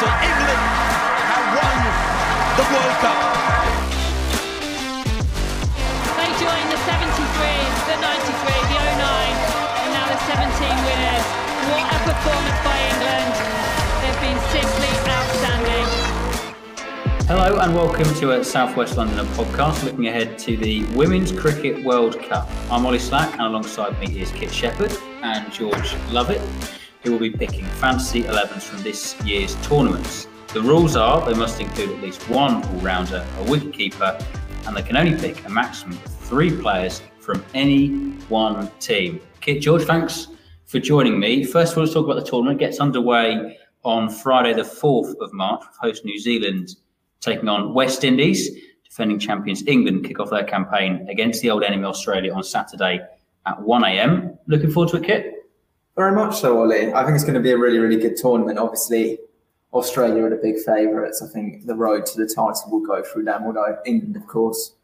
So England have won the World Cup. They joined the 73, the 93, the 09, and now the 17 winners. What a performance by England. They've been simply outstanding. Hello and welcome to a Southwest London podcast looking ahead to the Women's Cricket World Cup. I'm Ollie Slack and alongside me is Kit Shepherd and George Lovett, who will be picking fantasy 11s from this year's tournaments. The rules are they must include at least one all-rounder, a wicketkeeper, and they can only pick a maximum of three players from any one team. Kit, George, thanks for joining me. First of all, let's talk about the tournament. It gets underway on Friday, the 4th of March, with host New Zealand taking on West Indies. Defending champions England kick off their campaign against the old enemy Australia on Saturday at 1am. Looking forward to it, Kit? Very much so, Ollie. I think it's going to be a really, really good tournament. Obviously, Australia are the big favourites. I think the road to the title will go through them, although England, of course,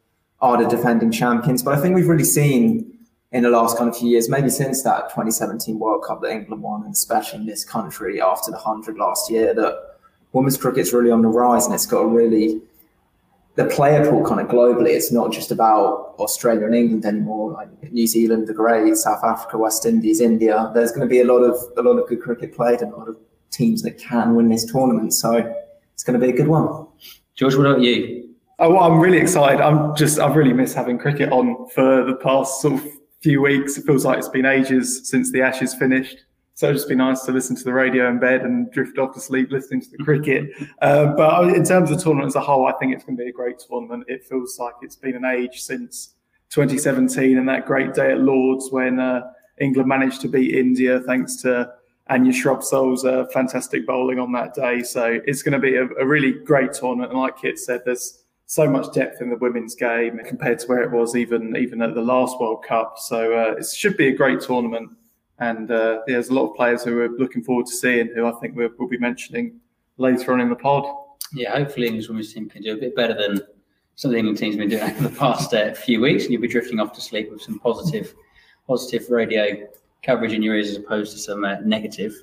are the defending champions. But I think we've really seen in the last kind of few years, maybe since that 2017 World Cup that England won, and especially in this country after the 100 last year, that women's cricket's really on the rise and it's got a really the player pool kind of globally. It's not just about Australia and England anymore. Like New Zealand, the great, South Africa, West Indies, India. There's going to be a lot of a lot of good cricket played and a lot of teams that can win this tournament. So it's going to be a good one. George, what about you? Oh, well, I'm really excited. I'm just I've really missed having cricket on for the past sort of few weeks. It feels like it's been ages since the Ashes finished. So it'd just be nice to listen to the radio in bed and drift off to sleep listening to the cricket. Uh, but in terms of the tournament as a whole, I think it's going to be a great tournament. It feels like it's been an age since 2017 and that great day at Lords when uh, England managed to beat India thanks to Anya Shrubsole's uh, fantastic bowling on that day. So it's going to be a, a really great tournament. And like Kit said, there's so much depth in the women's game compared to where it was even even at the last World Cup. So uh, it should be a great tournament. And uh, there's a lot of players who we're looking forward to seeing, who I think we'll, we'll be mentioning later on in the pod. Yeah, hopefully England's women's team can do a bit better than some of the England teams have been doing over the past uh, few weeks, and you'll be drifting off to sleep with some positive, positive radio coverage in your ears as opposed to some uh, negative.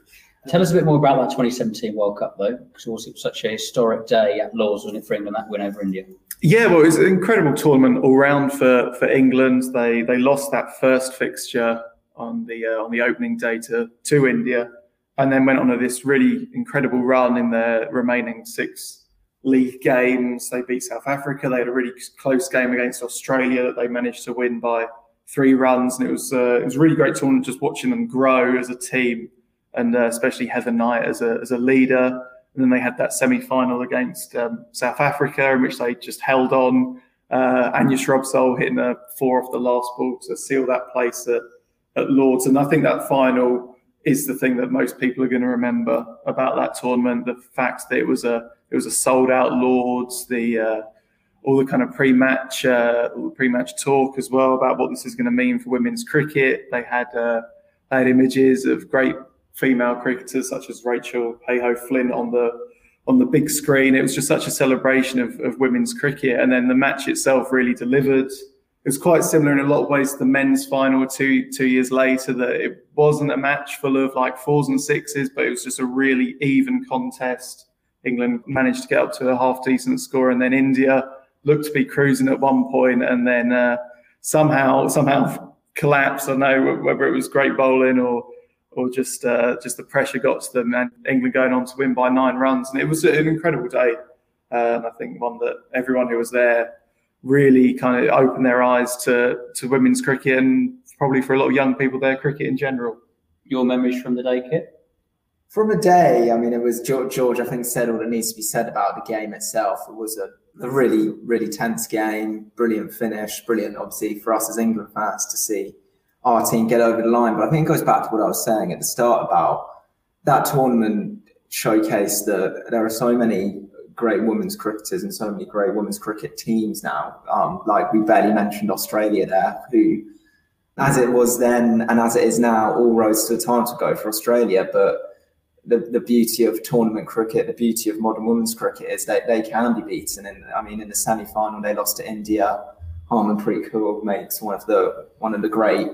Tell us a bit more about that 2017 World Cup, though, because it was such a historic day at Lords, wasn't it, for England, that win over India? Yeah, well, it was an incredible tournament all round for, for England. They they lost that first fixture on the uh, on the opening day to, to India, and then went on to this really incredible run in their remaining six league games. They beat South Africa. They had a really close game against Australia that they managed to win by three runs, and it was uh, it was a really great tournament just watching them grow as a team, and uh, especially Heather Knight as a as a leader. And then they had that semi final against um, South Africa, in which they just held on. Uh, Anya Shrubsole hitting a four off the last ball to seal that place at at Lords. And I think that final is the thing that most people are going to remember about that tournament. The fact that it was a it was a sold out Lords. The uh, all the kind of pre-match uh, pre-match talk as well about what this is going to mean for women's cricket. They had uh, they had images of great female cricketers such as Rachel Heyhoe Flint on the on the big screen. It was just such a celebration of, of women's cricket, and then the match itself really delivered was quite similar in a lot of ways to the men's final two two years later. That it wasn't a match full of like fours and sixes, but it was just a really even contest. England managed to get up to a half decent score, and then India looked to be cruising at one point, and then uh, somehow somehow collapsed. I know whether it was great bowling or or just uh, just the pressure got to them, and England going on to win by nine runs, and it was an incredible day. Uh, and I think one that everyone who was there really kind of open their eyes to to women's cricket and probably for a lot of young people there cricket in general. Your memories from the day, Kit? From a day, I mean, it was George, George, I think, said all that needs to be said about the game itself. It was a, a really, really tense game, brilliant finish, brilliant, obviously, for us as England fans to see our team get over the line. But I think it goes back to what I was saying at the start about that tournament showcased that there are so many great women's cricketers and so many great women's cricket teams now. Um, like we barely mentioned Australia there, who, as it was then and as it is now, all roads to the title go for Australia. But the, the beauty of tournament cricket, the beauty of modern women's cricket is that they can be beaten. And I mean, in the semi final, they lost to India. Harmanpreet Kaur makes one of the one of the great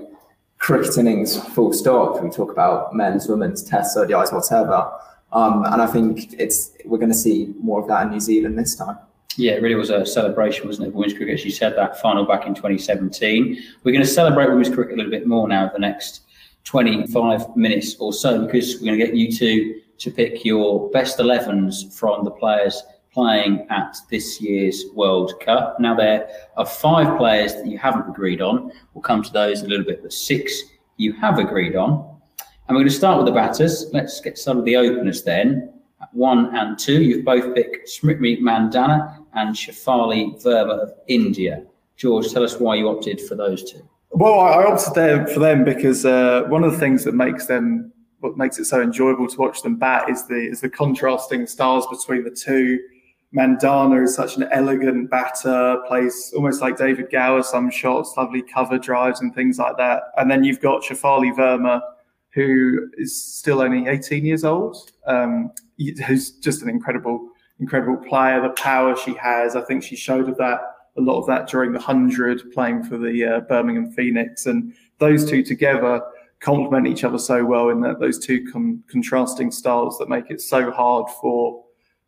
cricket innings, full stop. We talk about men's, women's, test, ODIs, whatever. Um, and I think it's we're going to see more of that in New Zealand this time. Yeah, it really was a celebration, wasn't it? Women's cricket, as you said, that final back in 2017. We're going to celebrate women's cricket a little bit more now the next 25 minutes or so because we're going to get you two to pick your best 11s from the players playing at this year's World Cup. Now, there are five players that you haven't agreed on. We'll come to those in a little bit, but six you have agreed on. And we're going to start with the batters. Let's get some of the openers then. One and two, you've both picked Smriti Mandhana and Shafali Verma of India. George, tell us why you opted for those two. Well, I opted there for them because uh, one of the things that makes them what makes it so enjoyable to watch them bat is the is the contrasting styles between the two. Mandhana is such an elegant batter, plays almost like David Gower some shots, lovely cover drives and things like that. And then you've got Shafali Verma, who is still only 18 years old, um, who's just an incredible, incredible player. The power she has, I think she showed of that a lot of that during the hundred, playing for the uh, Birmingham Phoenix, and those two together complement each other so well in that those two contrasting styles that make it so hard for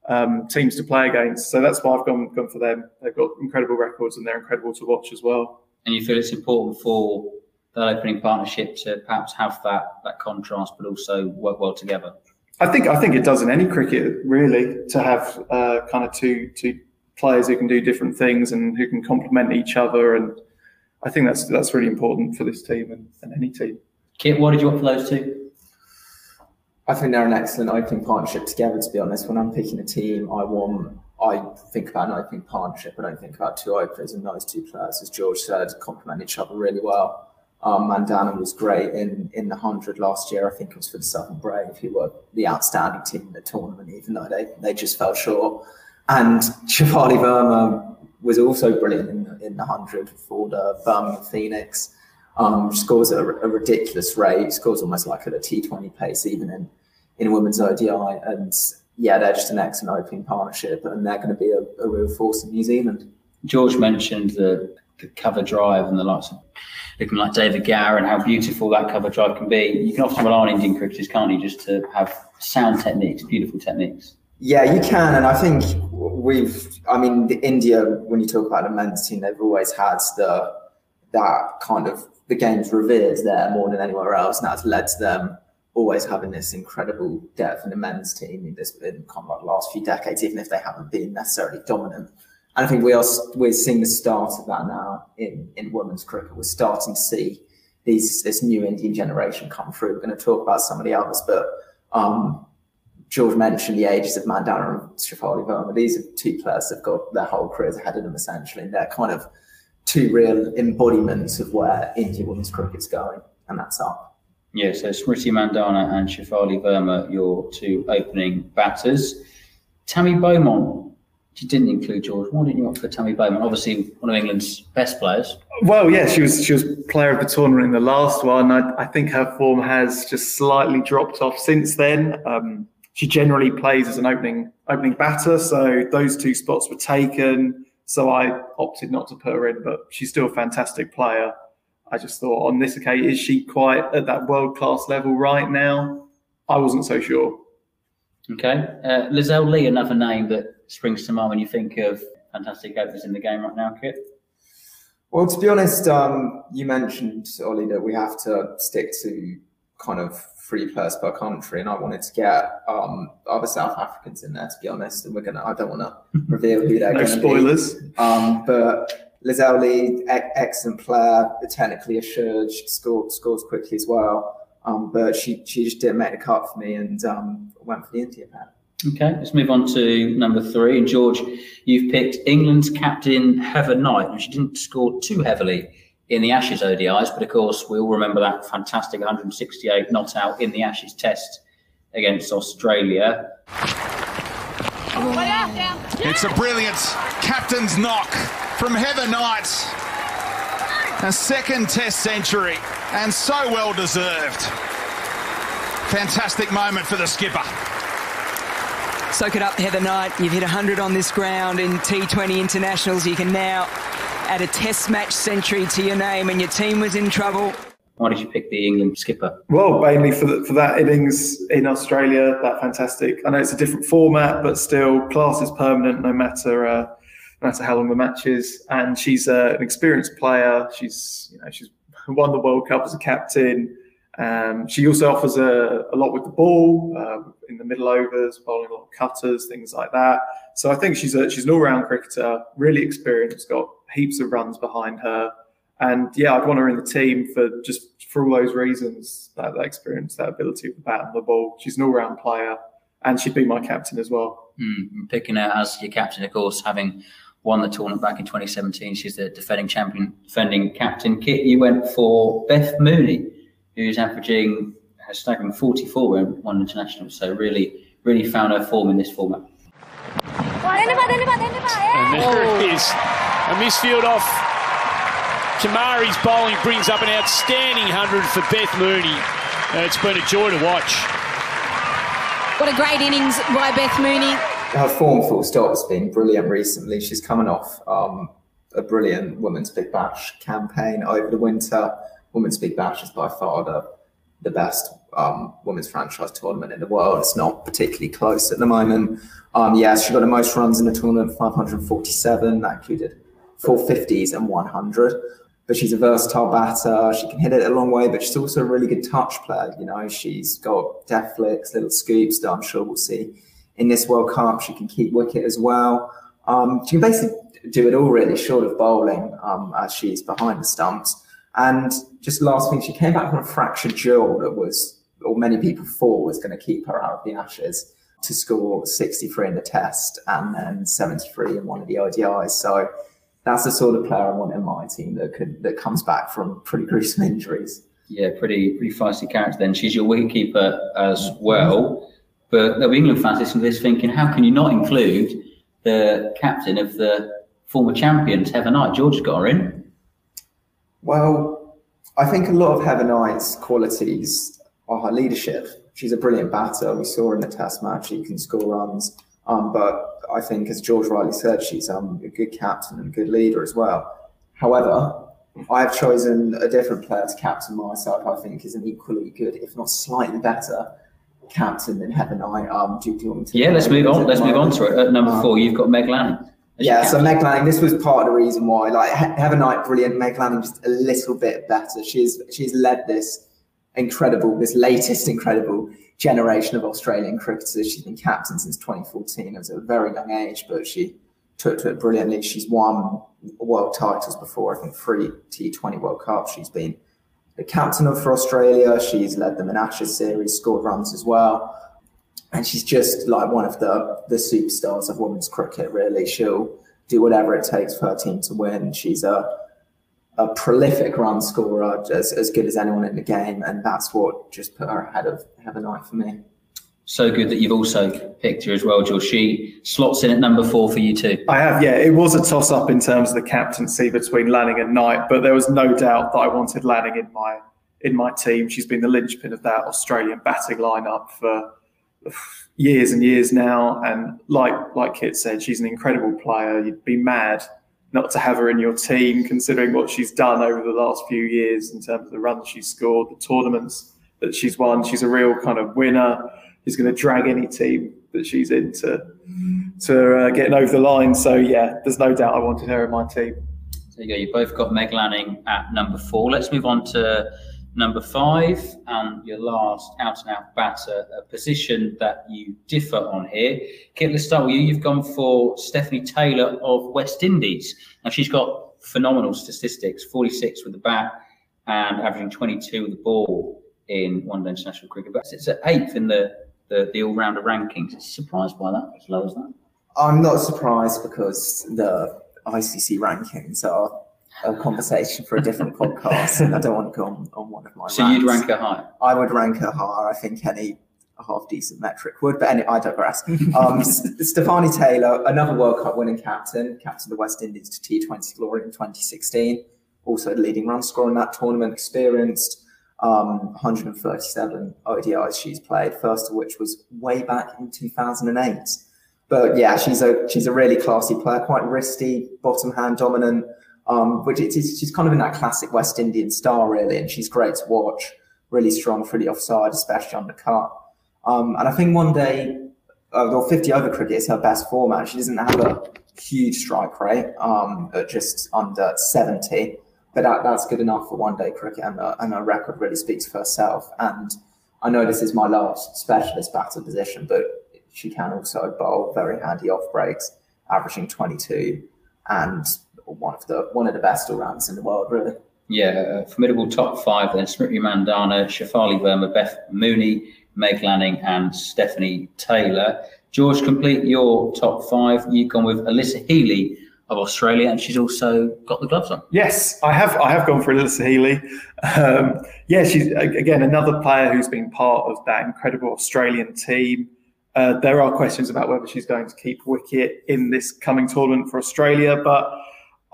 um, teams to play against. So that's why I've gone gone for them. They've got incredible records and they're incredible to watch as well. And you feel it's important for that opening partnership to perhaps have that that contrast, but also work well together. I think I think it does in any cricket really to have uh, kind of two two players who can do different things and who can complement each other. And I think that's that's really important for this team and, and any team. Kit, what did you want for those two? I think they're an excellent opening partnership together. To be honest, when I'm picking a team, I want I think about an opening partnership. I don't think about two openers, and those two players, as George said, complement each other really well. Um, Mandhana was great in, in the 100 last year. I think it was for the Southern Brave, who were the outstanding team in the tournament, even though they, they just fell short. And Shafali Verma was also brilliant in in the 100 for the Birmingham Phoenix. Um, scores at a, a, ridiculous rate, scores almost like at a T20 pace, even in, in women's ODI. And yeah, they're just an excellent opening partnership, and they're going to be a, a real force in New Zealand. George mentioned the, the cover drive and the likes of looking like David Gower and how beautiful that cover drive can be. You can often rely on Indian cricketers, can't you, just to have sound techniques, beautiful techniques. Yeah, you can, and I think we've. I mean, India. When you talk about the men's team, they've always had the that kind of the game's revered there more than anywhere else, and that's led to them always having this incredible depth in the men's team in this in kind of like the last few decades, even if they haven't been necessarily dominant. And I think we are we're seeing the start of that now in in women's cricket. We're starting to see these this new Indian generation come through. We're going to talk about some of the others, but um, George mentioned the ages of Mandhana and Shafali Verma. These are two players that've got their whole careers ahead of them, essentially. And they're kind of two real embodiments of where India women's cricket's going, and that's up. Yeah, so Smriti Mandhana and Shafali Verma, your two opening batters. Tammy Beaumont, you didn't include George. Why didn't you opt for Tammy Beaumont? Obviously, one of England's best players. Well, yeah, she was she was player of the tournament in the last one. I, I think her form has just slightly dropped off since then. Um, she generally plays as an opening opening batter, so those two spots were taken. So I opted not to put her in, but she's still a fantastic player. I just thought on this occasion, is she quite at that world class level right now? I wasn't so sure. Okay, uh, Lizelle Lee, another name that springs to mind when you think of fantastic openers in the game right now, Kit. Well, to be honest, um, you mentioned Ollie that we have to stick to kind of three players per country, and I wanted to get um, other South Africans in there. To be honest, and we're gonna. I don't want to reveal who they're no going to be. spoilers. Um, but Lizelle Lee, excellent player, technically assured, scored, scores quickly as well. Um, but she she just didn't make the cut for me, and um, went for the India pair. Okay, let's move on to number three. And George, you've picked England's captain Heather Knight, and she didn't score too heavily in the Ashes ODIs, but of course we all remember that fantastic 168 not out in the Ashes Test against Australia. It's a brilliant captain's knock from Heather Knight. A second Test century, and so well deserved. Fantastic moment for the skipper. Soak it up, Heather Knight. You've hit 100 on this ground in T20 internationals. You can now add a test match century to your name and your team was in trouble. Why did you pick the England skipper? Well, mainly for the, for that innings in Australia, that fantastic. I know it's a different format, but still, class is permanent no matter uh, no matter how long the match is. And she's uh, an experienced player. She's you know she's won the World Cup as a captain. Um, she also offers a, a, lot with the ball uh, in the middle overs, bowling a lot of cutters, things like that. So I think she's a, she's an all-round cricketer, really experienced, got heaps of runs behind her, and yeah, I'd want her in the team for just for all those reasons that, that experience, that ability of the bat and the ball. She's an all-round player, and she'd be my captain as well. Mm, picking her as your captain, of course, having won the tournament back in 2017. She's the defending champion, defending captain. Kit, you went for Beth Mooney who's averaging a staggering 44 in one international. So really, really found her form in this format. And there is a misfield off. Kamari's bowling brings up an outstanding 100 for Beth Mooney. Uh, it's been a joy to watch. What a great innings by Beth Mooney. Her form, full stop, has been brilliant recently. She's coming off um, a brilliant Women's Big Bash campaign over the winter. Women's Big Bash is by far the the best um, women's franchise tournament in the world. It's not particularly close at the moment. Um, yes, she got the most runs in the tournament, 547. That included 450s and 100. But she's a versatile batter. She can hit it a long way, but she's also a really good touch player. You know, she's got deft flicks, little scoops that I'm sure we'll see in this World Cup. She can keep wicket as well. Um, she can basically do it all really, short of bowling, um, as she's behind the stumps. And just last thing, she came back from a fractured jaw that was, or many people thought was going to keep her out of the Ashes to score 63 in the test and then 73 in one of the ODIs. So that's the sort of player I want in my team that could that comes back from pretty gruesome injuries. Yeah, pretty pretty feisty character. Then she's your wicketkeeper as well. But there'll be England fans listening to this thinking, how can you not include the captain of the former champions, Heather Knight? George got her in. Well, I think a lot of Heather Knight's qualities are her leadership. She's a brilliant batter. We saw in the Test match she can score runs. Um, but I think, as George rightly said, she's um, a good captain and a good leader as well. However, I have chosen a different player to captain my side. I think is an equally good, if not slightly better, captain than Heather Knight. Um, you want me yeah, let's move on. Let's move on to it. At number um, four, you've got Meg Lanning yeah, so Meg Lanning, this was part of the reason why. Like Heather Knight, brilliant. Meg Lanning just a little bit better. She's she's led this incredible, this latest incredible generation of Australian cricketers. She's been captain since 2014. It was at a very young age, but she took to it brilliantly. She's won world titles before. I think three T20 World Cups. She's been the captain of for Australia. She's led the in Ashes series, scored runs as well and she's just like one of the the superstars of women's cricket. Really, she'll do whatever it takes for her team to win. She's a a prolific run scorer, as, as good as anyone in the game, and that's what just put her ahead of Heather Knight for me. So good that you've also picked her as well, George. She slots in at number four for you too. I have, yeah. It was a toss up in terms of the captaincy between Lanning and Knight, but there was no doubt that I wanted Lanning in my in my team. She's been the linchpin of that Australian batting lineup for years and years now. And like like Kit said, she's an incredible player. You'd be mad not to have her in your team, considering what she's done over the last few years in terms of the runs she's scored, the tournaments that she's won. She's a real kind of winner. She's going to drag any team that she's in to, to uh, getting over the line. So yeah, there's no doubt I wanted her in my team. There you go. You both got Meg Lanning at number four. Let's move on to number five, and your last out and out batter, a position that you differ on here. Kit, let's start with you. You've gone for Stafanie Taylor of West Indies. Now, she's got phenomenal statistics 46 with the bat and averaging 22 with the ball in one day international cricket. But it's at eighth in the, the, the all rounder rankings. Surprised by that? As low as that? I'm not surprised because the ICC rankings are a conversation for a different podcast, and I don't want to go on, on one of my. So rants. you'd rank her higher. I would rank her higher. I think any half decent metric would, but any, I digress. Um, Stafanie Taylor, another World Cup winning captain, captain of the West Indies to T20 glory in 2016, also leading run scorer in that tournament, experienced. Um, 137 ODIs she's played, first of which was way back in 2008. But yeah, she's a she's a really classy player, quite wristy, bottom hand dominant. Um, which it's, it's, she's kind of in that classic West Indian style, really, and she's great to watch. Really strong for the offside, especially on the cut. Um, and I think one day, uh, well, 50 over cricket is her best format. She doesn't have a huge strike rate, um, at just under 70, but that, that's good enough for one day cricket, and, uh, and her record really speaks for herself. And I know this is my last specialist batter position, but she can also bowl very handy off breaks, averaging 22 and one of the one of the best all rounders in the world, really. Yeah, formidable top five then. Smriti Mandhana, Shafali Verma, Beth Mooney, Meg Lanning, and Stafanie Taylor. George, complete your top five. You've gone with Alyssa Healy of Australia, and she's also got the gloves on. Yes, I have. I have gone for Alyssa Healy. Um, yeah, she's again another player who's been part of that incredible Australian team. Uh, there are questions about whether she's going to keep wicket in this coming tournament for Australia, but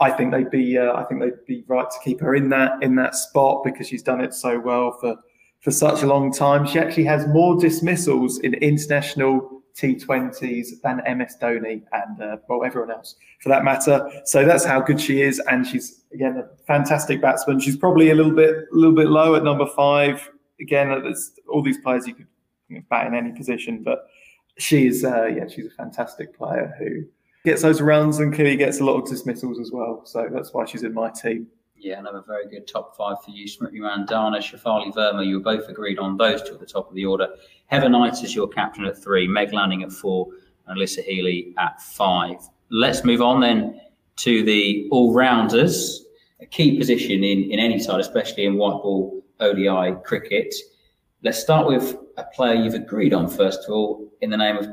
I think they'd be uh, I think they'd be right to keep her in that in that spot because she's done it so well for for such a long time. She actually has more dismissals in international T20s than MS Dhoni and uh, well everyone else for that matter. So that's how good she is, and she's again a fantastic batsman. She's probably a little bit a little bit low at number five. Again, there's all these players you could bat in any position, but she's uh, yeah she's a fantastic player who gets those runs and clearly gets a lot of dismissals as well. So that's why she's in my team. Yeah, another very good top five for you. Smriti Mandhana, Shafali Verma, you were both agreed on those two at the top of the order. Heather Knight is your captain at three, Meg Lanning at four, and Alyssa Healy at five. Let's move on then to the all rounders, a key position in, in any side, especially in white ball ODI cricket. Let's start with a player you've agreed on, first of all, in the name of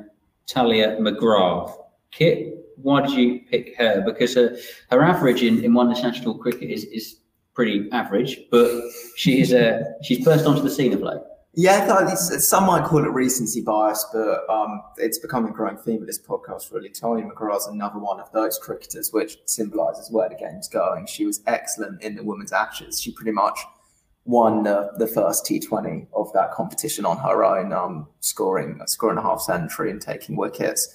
Tahlia McGrath. Kit, why did you pick her? Because her, her average in, in one international cricket is, is pretty average, but she is a she's burst onto the scene of late. Yeah, some might call it recency bias, but um, it's becoming a growing theme of this podcast. Really, Tahlia McGrath's another one of those cricketers, which symbolises where the game's going. She was excellent in the women's Ashes. She pretty much won the, the first T20 of that competition on her own, um, scoring and a half century and taking wickets.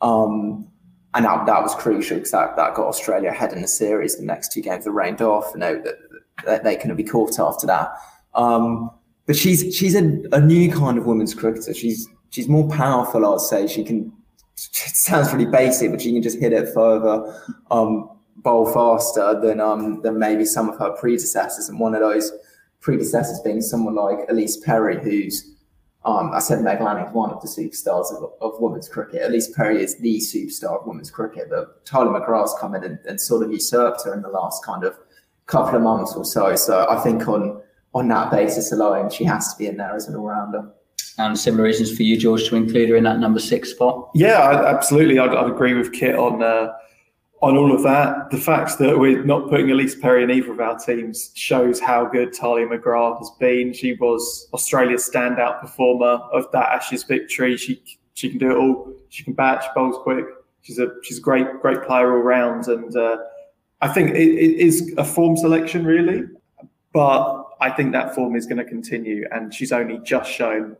Um, and that, that was crucial because that, that got Australia ahead in the series. The next two games were rained off, and they, they couldn't be caught after that. Um, but she's she's a, a, new kind of women's cricketer. She's she's more powerful, I'd say. She can. It sounds really basic, but she can just hit it further, um, bowl faster than um, than maybe some of her predecessors. And one of those predecessors being someone like Ellyse Perry, who's um, I said Meg Lanning is one of the superstars of, of women's cricket. Ellyse Perry is the superstar of women's cricket. But Tahlia McGrath's come in and, and, sort of usurped her in the last kind of couple of months or so. So I think on on that basis alone, she has to be in there as an all rounder. And similar reasons for you, George, to include her in that number six spot. Yeah, absolutely. I'd, I'd agree with Kit on. Uh, on all of that, the fact that we're not putting Ellyse Perry in either of our teams shows how good Tahlia McGrath has been. She was Australia's standout performer of that Ashes victory. She she can do it all. She can bat. She bowls quick. She's a she's a great great player all round, and uh, I think it, it is a form selection really. But I think that form is going to continue, and she's only just shown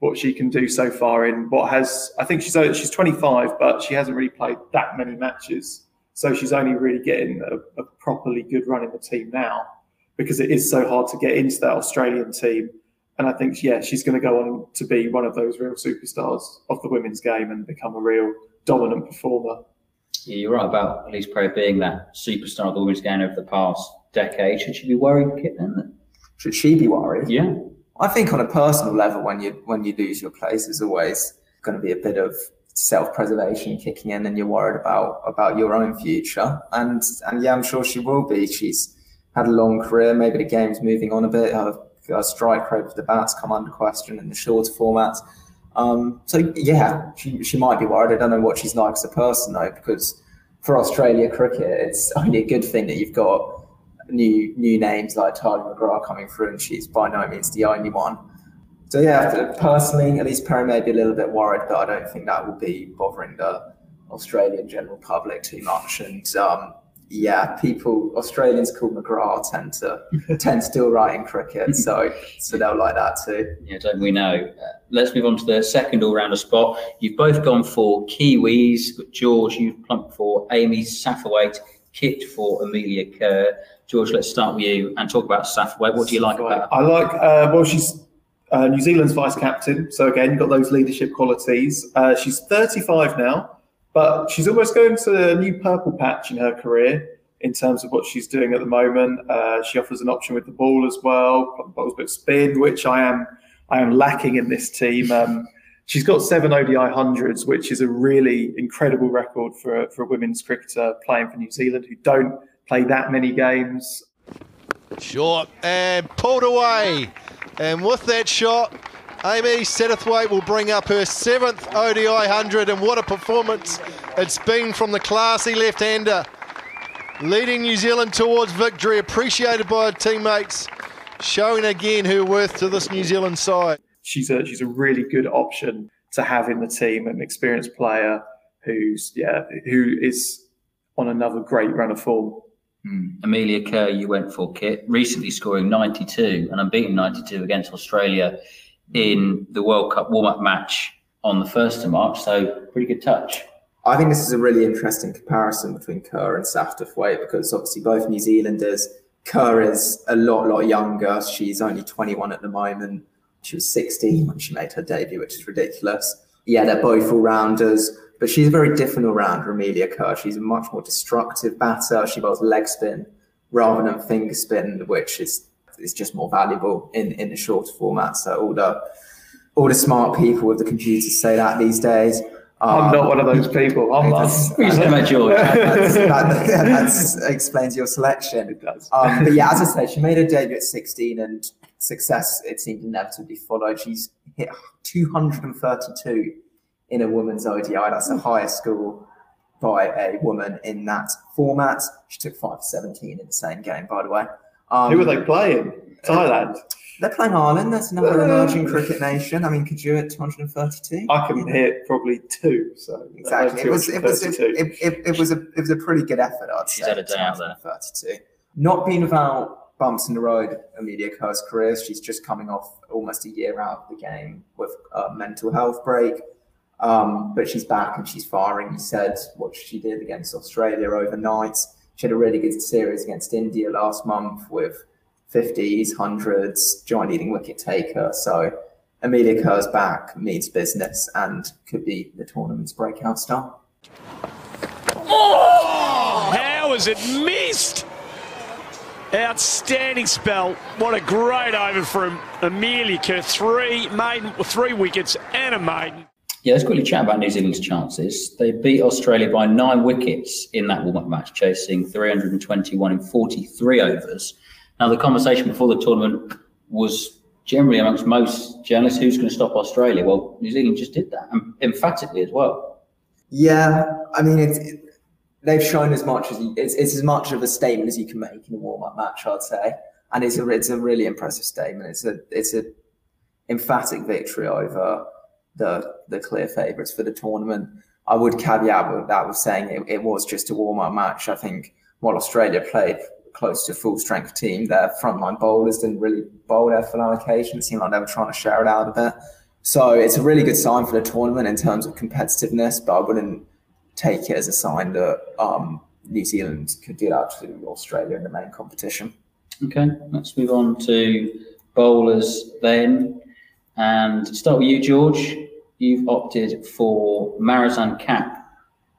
what she can do so far in what has. I think she's she's 25, but she hasn't really played that many matches so she's only really getting a, a, properly good run in the team now because it is so hard to get into that Australian team. And I think, yeah, she's going to go on to be one of those real superstars of the women's game and become a real dominant performer. Yeah, you're right about Ellyse Perry being that superstar of the women's game over the past decade. Should she be worried, Kit? Then? Should she be worried? Yeah. I think on a personal level, when you when you lose your place, there's always going to be a bit of self-preservation kicking in and you're worried about about your own future. And and yeah i'm sure she will be. She's had a long career maybe the game's moving on a bit. Her, her strike rate of the bats come under question in the shorter formats. Um, so yeah she, she might be worried. I don't know what she's like as a person though because for australia cricket it's only a good thing that you've got new new names like Tahlia McGrath coming through and she's by no means the only one so yeah, personally, Ellyse Perry may be a little bit worried, but I don't think that will be bothering the Australian general public too much. And um, yeah, people Australians called McGrath tend to tend to do right in cricket, so so they'll like that too. Yeah, don't we know? Uh, let's move on to the second all-rounder spot. You've both gone for Kiwis, but George. You've plumped for Amy Satterthwaite, kit for Amelia Kerr. George, let's start with you and talk about Satterthwaite. What do you like about her? I like, uh, well, she's uh, New Zealand's vice captain. So again, you've got those leadership qualities. Uh, she's 35 now, but she's almost going to a new purple patch in her career in terms of what she's doing at the moment. Uh, she offers an option with the ball as well, balls bit spin, which I am I am lacking in this team. Um, she's got seven ODI hundreds, which is a really incredible record for for a women's cricketer playing for New Zealand who don't play that many games. Short and pulled away. And with that shot, Amy Satterthwaite will bring up her seventh ODI 100. And what a performance it's been from the classy left hander. Leading New Zealand towards victory, appreciated by her teammates, showing again her worth to this New Zealand side. She's a, she's a really good option to have in the team, an experienced player who's yeah who is on another great run of form. Hmm. Amelia Kerr, you went for Kit, recently scoring 92 and unbeaten 92 against Australia in the World Cup warm up match on the 1st of March. So, pretty good touch. I think this is a really interesting comparison between Kerr and Satterthwaite because obviously both New Zealanders. Kerr is a lot, lot younger. She's only 21 at the moment. She was 16 when she made her debut, which is ridiculous. Yeah, they're both all rounders. But she's a very different all-rounder, Kerr. She's a much more destructive batter. She bowls leg spin rather than finger spin, which is is just more valuable in, in the shorter format. So all the all the smart people with the computers say that these days. Um, I'm not one of those people. I'm not. You said about George. That's, that, that explains your selection. It does. Um, but yeah, as I say, she made her debut at 16 and success, it seemed inevitably followed. She's hit 232 in a woman's ODI. That's the highest score by a woman in that format. She took 5 to 17 in the same game, by the way. Um, Who were they playing? Thailand. They're playing Ireland. That's another emerging cricket nation. I mean, could you at 232? I can hit probably two. So exactly. It was it was it, it, it, it, was a it was a pretty good effort. I'd She's say. had a day out there. 32. Not been without bumps in the road. Amelia Kerr's career. She's just coming off almost a year out of the game with a mental health break. Um, but she's back and she's firing. You said what she did against Australia overnight. She had a really good series against India last month with 50s, 100s, joint leading wicket taker. So Amelia Kerr's back, means business, and could be the tournament's breakout star. Oh! How is it missed? Outstanding spell. What a great over from Amelia Kerr. Three maiden, three wickets and a maiden. Yeah, let's quickly chat about New Zealand's chances. They beat Australia by nine wickets in that warm up match, chasing 321 in 43 overs. Now, the conversation before the tournament was generally amongst most journalists who's going to stop Australia? Well, New Zealand just did that, and emphatically as well. Yeah, I mean, it's, it, they've shown as much as it's, it's as much of a statement as you can make in a warm up match, I'd say. And it's a, it's a really impressive statement. It's a, it's a emphatic victory over the the clear favourites for the tournament. I would caveat with that with saying it, it was just a warm up match. I think while Australia played close to full strength team, their frontline bowlers didn't really bowl their full allocation. It seemed like they were trying to share it out a bit. So it's a really good sign for the tournament in terms of competitiveness, but I wouldn't take it as a sign that um, New Zealand could do that to Australia in the main competition. Okay, let's move on to bowlers then. And start with you, George. You've opted for Marizanne Kapp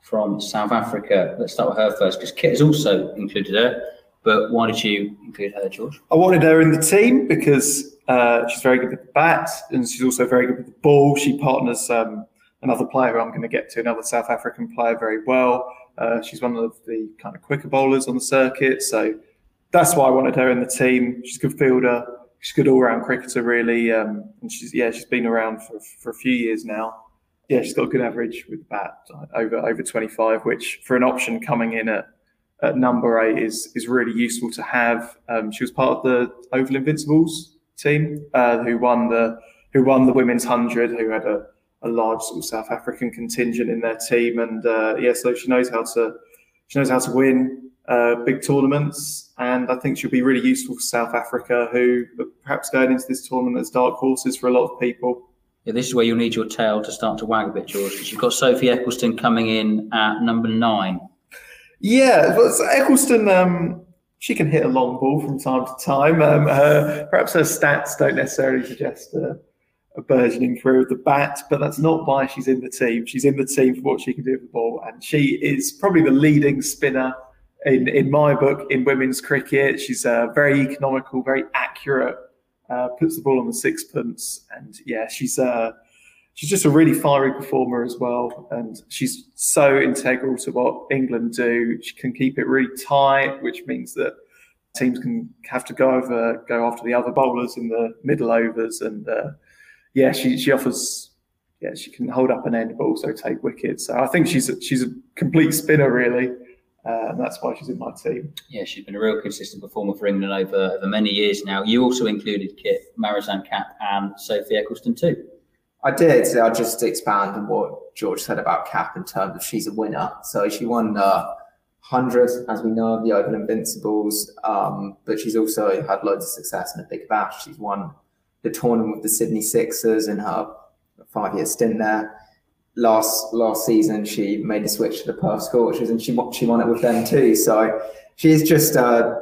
from South Africa. Let's start with her first because Kit has also included her. But why did you include her, George? I wanted her in the team because uh, she's very good with the bat and she's also very good with the ball. She partners um, another player who I'm going to get to, another South African player, very well. Uh, she's one of the kind of quicker bowlers on the circuit. So that's why I wanted her in the team. She's a good fielder. She's a good all-round cricketer, really. Um, and she's yeah, she's been around for, for a few years now. Yeah, she's got a good average with the bat, over over 25, which for an option coming in at at number eight is is really useful to have. Um, she was part of the Oval Invincibles team uh, who won the who won the women's hundred, who had a, a large sort of South African contingent in their team, and uh, yeah, so she knows how to she knows how to win uh, big tournaments, and I think she'll be really useful for South Africa, who are perhaps going into this tournament as dark horses for a lot of people. Yeah, this is where you'll need your tail to start to wag a bit, George, because you've got Sophie Ecclestone coming in at number nine. Yeah, well, so Ecclestone, um, she can hit a long ball from time to time. Um, her, perhaps her stats don't necessarily suggest a, a burgeoning career with the bat, but that's not why she's in the team. She's in the team for what she can do with the ball, and she is probably the leading spinner in, in my book in women's cricket. She's uh, very economical, very accurate, uh, puts the ball on the sixpence, and yeah, she's uh, she's just a really fiery performer as well, and she's so integral to what England do. She can keep it really tight, which means that teams can have to go over, go after the other bowlers in the middle overs, and uh, yeah, she she offers. Yeah, she can hold up an end, but also take wickets. So I think she's a, she's a complete spinner, really. Uh, and that's why she's in my team. Yeah, she's been a real consistent performer for England over, over many years now. You also included Kit, Marizanne Kapp, and Sophie Ecclestone too. I did. I'll just expand on what George said about Kapp in terms of she's a winner. So she won uh, 100, as we know, of the Oval Invincibles, um, but she's also had loads of success in the Big Bash. She's won the tournament with the Sydney Sixers in her five year stint there. Last last season, she made the switch to the Perth Scorchers and she, she won it with them too. So she is just uh,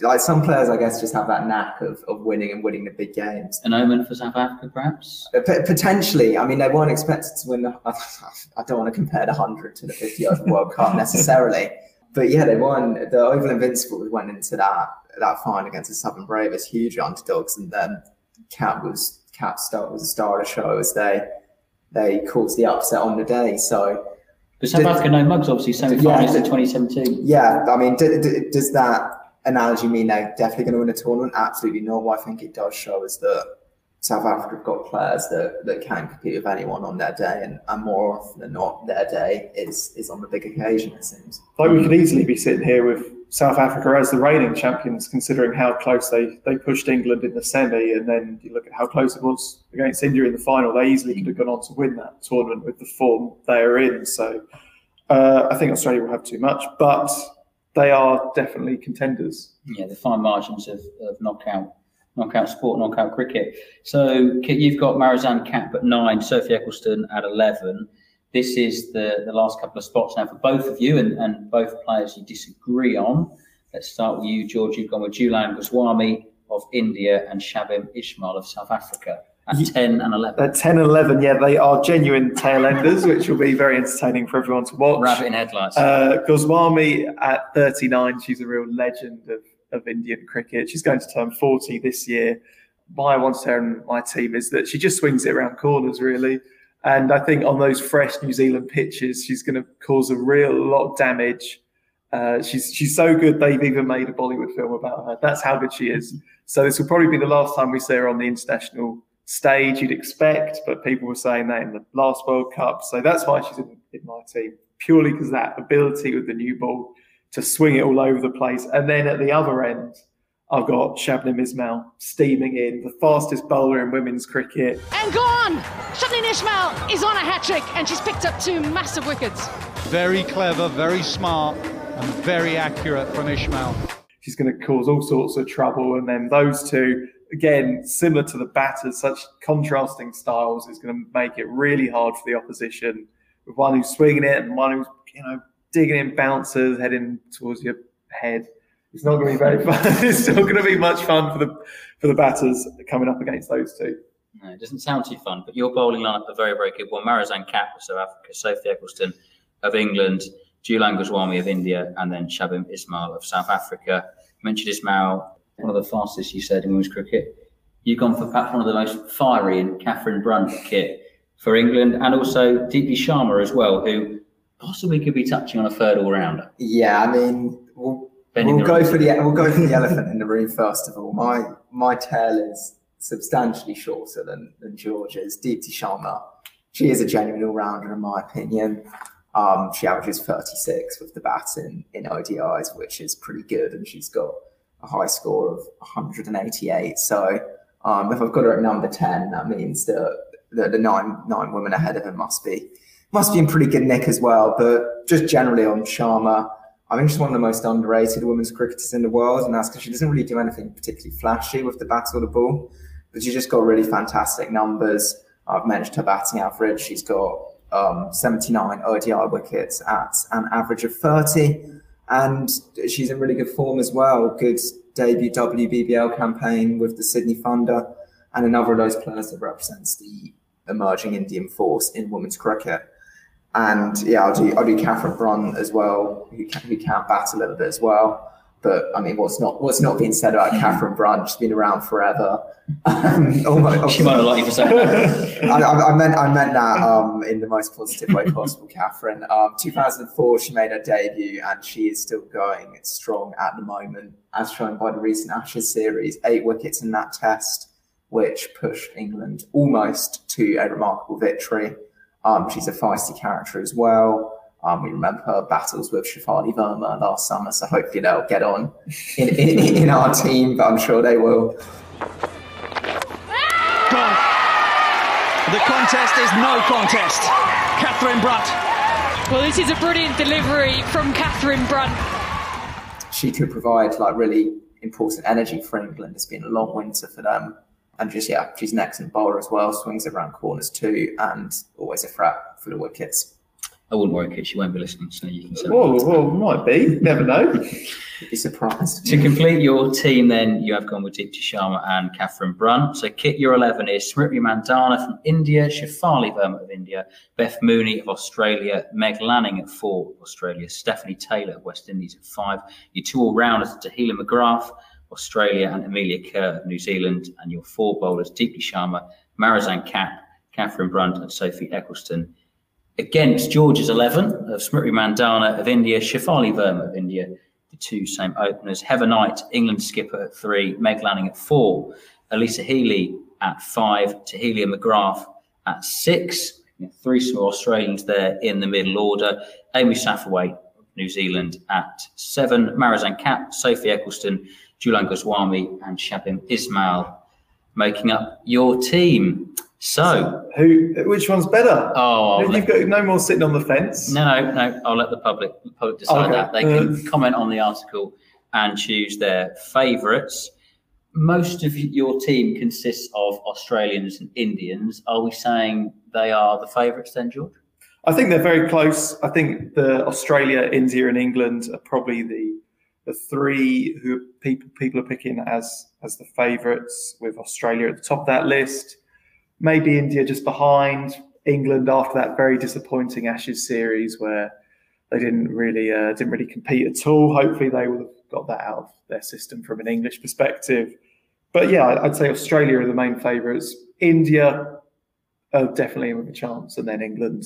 like some players, I guess, just have that knack of, of winning and winning the big games. An omen for South Africa, perhaps? Uh, P- potentially. I mean, they weren't expected to win the. I don't want to compare the 100 to the 50 over World Cup necessarily. But yeah, they won. The Oval Invincibles went into that that final against the Southern Brave as huge underdogs. And then Kapp was Kapp star, was a star of the show as they they caused the upset on the day. So. But South Africa no mugs, obviously, semi-finals yeah, in 2017. Yeah, I mean, d- d- does that analogy mean they're definitely going to win a tournament? Absolutely not. What I think it does show is that South Africa have got players that, that can compete with anyone on their day, and, and more often than not, their day is is on the big occasion. It seems like we could easily be sitting here with South Africa as the reigning champions, considering how close they, they pushed England in the semi, and then you look at how close it was against India in the final. They easily could have gone on to win that tournament with the form they are in. So uh, I think Australia will have too much, but they are definitely contenders. Yeah, the fine margins of, of knockout knockout sport, knockout cricket. So you've got Marizanne Kapp at nine, Sophie Ecclestone at eleven. This is the, the last couple of spots now for both of you and, and both players you disagree on. Let's start with you, George. You've gone with Jhulan Goswami of India and Shabnim Ismail of South Africa at 10 and 11. At 10 and 11, yeah, they are genuine tail enders, which will be very entertaining for everyone to watch. Rabbit in headlights. Uh, Goswami at 39, she's a real legend of, of Indian cricket. She's going to turn 40 this year. My one to her and my team is that she just swings it around corners, really. And I think on those fresh New Zealand pitches, she's going to cause a real lot of damage. Uh, she's she's so good they've even made a Bollywood film about her. That's how good she is. So this will probably be the last time we see her on the international stage you'd expect, but people were saying that in the last World Cup. So that's why she's in, in my team, purely because that ability with the new ball to swing it all over the place. And then at the other end, I've got Shabnim Ismail steaming in, the fastest bowler in women's cricket. And gone! Shabnim Ismail is on a hat trick and she's picked up two massive wickets. Very clever, very smart, and very accurate from Ismail. She's going to cause all sorts of trouble. And then those two again, similar to the batters, such contrasting styles is going to make it really hard for the opposition. With one who's swinging it and one who's, you know, digging in bouncers, heading towards your head. It's not going to be very fun. it's not going to be much fun for the for the batters coming up against those two. No, it doesn't sound too fun, but your bowling lineup are very, very good. Well, Marizanne Kapp of South Africa, Sophie Ecclestone of England, Jhulan Goswami of India, and then Shabnim Ismail of South Africa. You mentioned Ismail one of the fastest you said in women's cricket. You've gone for perhaps one of the most fiery and Katherine Brunt kit for England, and also Deepti Sharma as well, who possibly could be touching on a third all rounder. Yeah, I mean, we'll, we'll go for the we'll go for the elephant in the room first of all. My my tail is substantially shorter than than George's. Deepti Sharma, she is a genuine all rounder in my opinion. Um, she averages 36 with the bat in, in ODIs, which is pretty good, and she's got a high score of 188. So um, if I've got her at number 10, that means that the, the nine nine women ahead of her must be must be in pretty good nick as well. But just generally on Sharma, I think she's one of the most underrated women's cricketers in the world, and that's because she doesn't really do anything particularly flashy with the bat or the ball, but she's just got really fantastic numbers. I've mentioned her batting average. She's got um, 79 ODI wickets at an average of 30. and she's in really good form as well. Good debut WBBL campaign with the Sydney Thunder, and another of those players that represents the emerging Indian force in women's cricket. And yeah, I'll do I'll do Katherine Brunt as well, who can, who can bat a little bit as well. But I mean, what's not what's not being said about Katherine Brunt? She's been around forever. Um, almost, she might have liked you for saying that. I, I, I, meant I meant that um, in the most positive way possible, Katherine. Um, 2004, she made her debut, and she is still going strong at the moment, as shown by the recent Ashes series. Eight wickets in that test, which pushed England almost to a remarkable victory. Um, she's a feisty character as well. Um, we remember her battles with Shafali Verma last summer, so hopefully they'll get on in, in, in our team, but I'm sure they will. Gone. The contest is no contest. Katherine Brunt. Well, this is a brilliant delivery from Katherine Brunt. She could provide like really important energy for England. It's been a long winter for them. And just, yeah, she's an excellent bowler as well, swings around corners too, and always a threat for the wickets. I wouldn't worry, Kit. She won't be listening, so you can say. Well, well, might be. Never know. You'd be surprised. to complete your team, then you have gone with Deepti Sharma and Katherine Brunt. So, Kit, your eleven is Smriti Mandhana from India, Shafali Verma of India, Beth Mooney of Australia, Meg Lanning at four, Australia, Stafanie Taylor of West Indies at five. Your two all-rounders, are Tahlia McGrath, Australia, and Amelia Kerr of New Zealand, and your four bowlers, Deepti Sharma, Marizanne Kapp, Katherine Brunt, and Sophie Ecclestone against George's 11 of Smriti Mandhana of India, Shafali Verma of India, the two same openers. Heather Knight, England skipper at three, Meg Lanning at four, Alyssa Healy at five, Tahlia McGrath at six. Three small Australians there in the middle order. Amy Satterthwaite, New Zealand at seven, Marizanne Kapp, Sophie Ecclestone, Jhulan Goswami, and Shabnim Ismail making up your team. So, who? Which one's better? Oh, you've let, got no more sitting on the fence. No, no, no. I'll let the public, the public decide okay. that. They can uh, comment on the article and choose their favourites. Most of your team consists of Australians and Indians. Are we saying they are the favourites then, George? I think they're very close. I think the Australia, India, and England are probably the the three who people people are picking as as the favourites, with Australia at the top of that list maybe India just behind England after that very disappointing Ashes series where they didn't really uh, didn't really compete at all. Hopefully, they will have got that out of their system from an English perspective. But yeah, I'd say Australia are the main favourites. India are definitely with a chance, and then England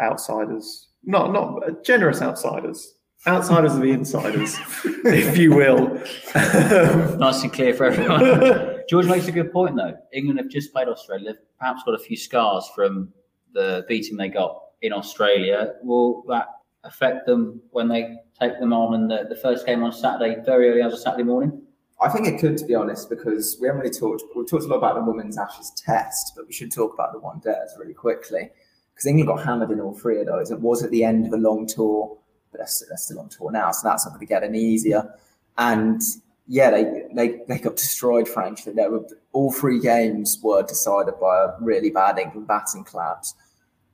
outsiders, not not generous outsiders, outsiders of the insiders, if you will. nice and clear for everyone. George makes a good point, though. England have just played Australia. They've perhaps got a few scars from the beating they got in Australia. Will that affect them when they take them on in the, the first game on Saturday, very early as a Saturday morning? I think it could, to be honest, because we haven't really talked. We've talked a lot about the women's Ashes test, but we should talk about the one days really quickly because England got hammered in all three of those. It was at the end of a long tour, but they're, they're still on tour now, so that's not going to get any easier. And yeah, they, they, they got destroyed, frankly. There were, all three games were decided by a really bad England batting collapse.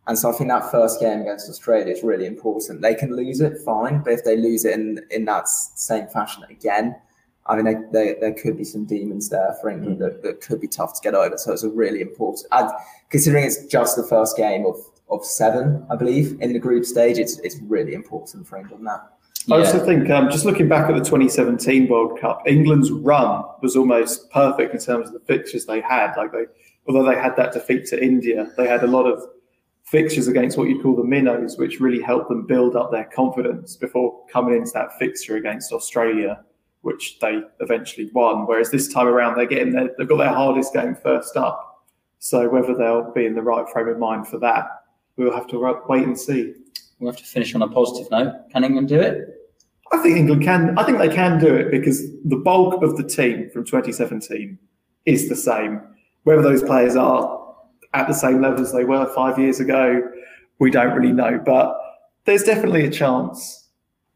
And so I think that first game against Australia is really important. They can lose it, fine, but if they lose it in, in that same fashion again, I mean, they, they, there could be some demons there for England mm. that, that could be tough to get over. So it's a really important, I'd, considering it's just the first game of, of seven, I believe, in the group stage, it's, it's really important for England now. I also think, um, just looking back at the 2017 World Cup, England's run was almost perfect in terms of the fixtures they had. Like they, although they had that defeat to India, they had a lot of fixtures against what you'd call the minnows, which really helped them build up their confidence before coming into that fixture against Australia, which they eventually won. Whereas this time around, they're getting their, they've got their hardest game first up. So whether they'll be in the right frame of mind for that, we'll have to wait and see we'll have to finish on a positive note. Can England do it? I think England can. I think they can do it because the bulk of the team from 2017 is the same. Whether those players are at the same level as they were five years ago, we don't really know. But there's definitely a chance.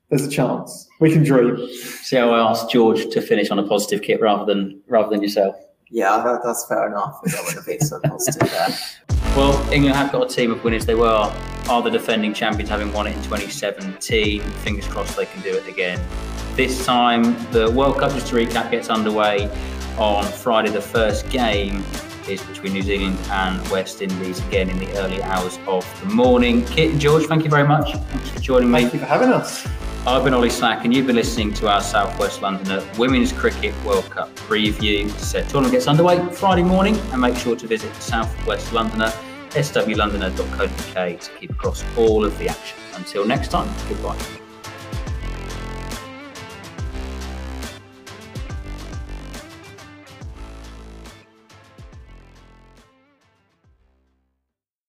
There's a chance. We can dream. See how I asked George to finish on a positive kit rather than rather than yourself. Yeah, that's fair enough. I wouldn't have been so positive there. Well, England have got a team of winners. They were are the defending champions, having won it in 2017. Fingers crossed they can do it again. This time, the World Cup, just to recap, gets underway on Friday. The first game is between New Zealand and West Indies again in the early hours of the morning. Kit and George, thank you very much. Thanks for joining me. Thank you for having us. I've been Ollie Slack, and you've been listening to our Southwest Londoner Women's Cricket World Cup preview. So, tournament gets underway Friday morning, and make sure to visit Southwest Londoner, swlondoner.co.uk to keep across all of the action. Until next time, goodbye.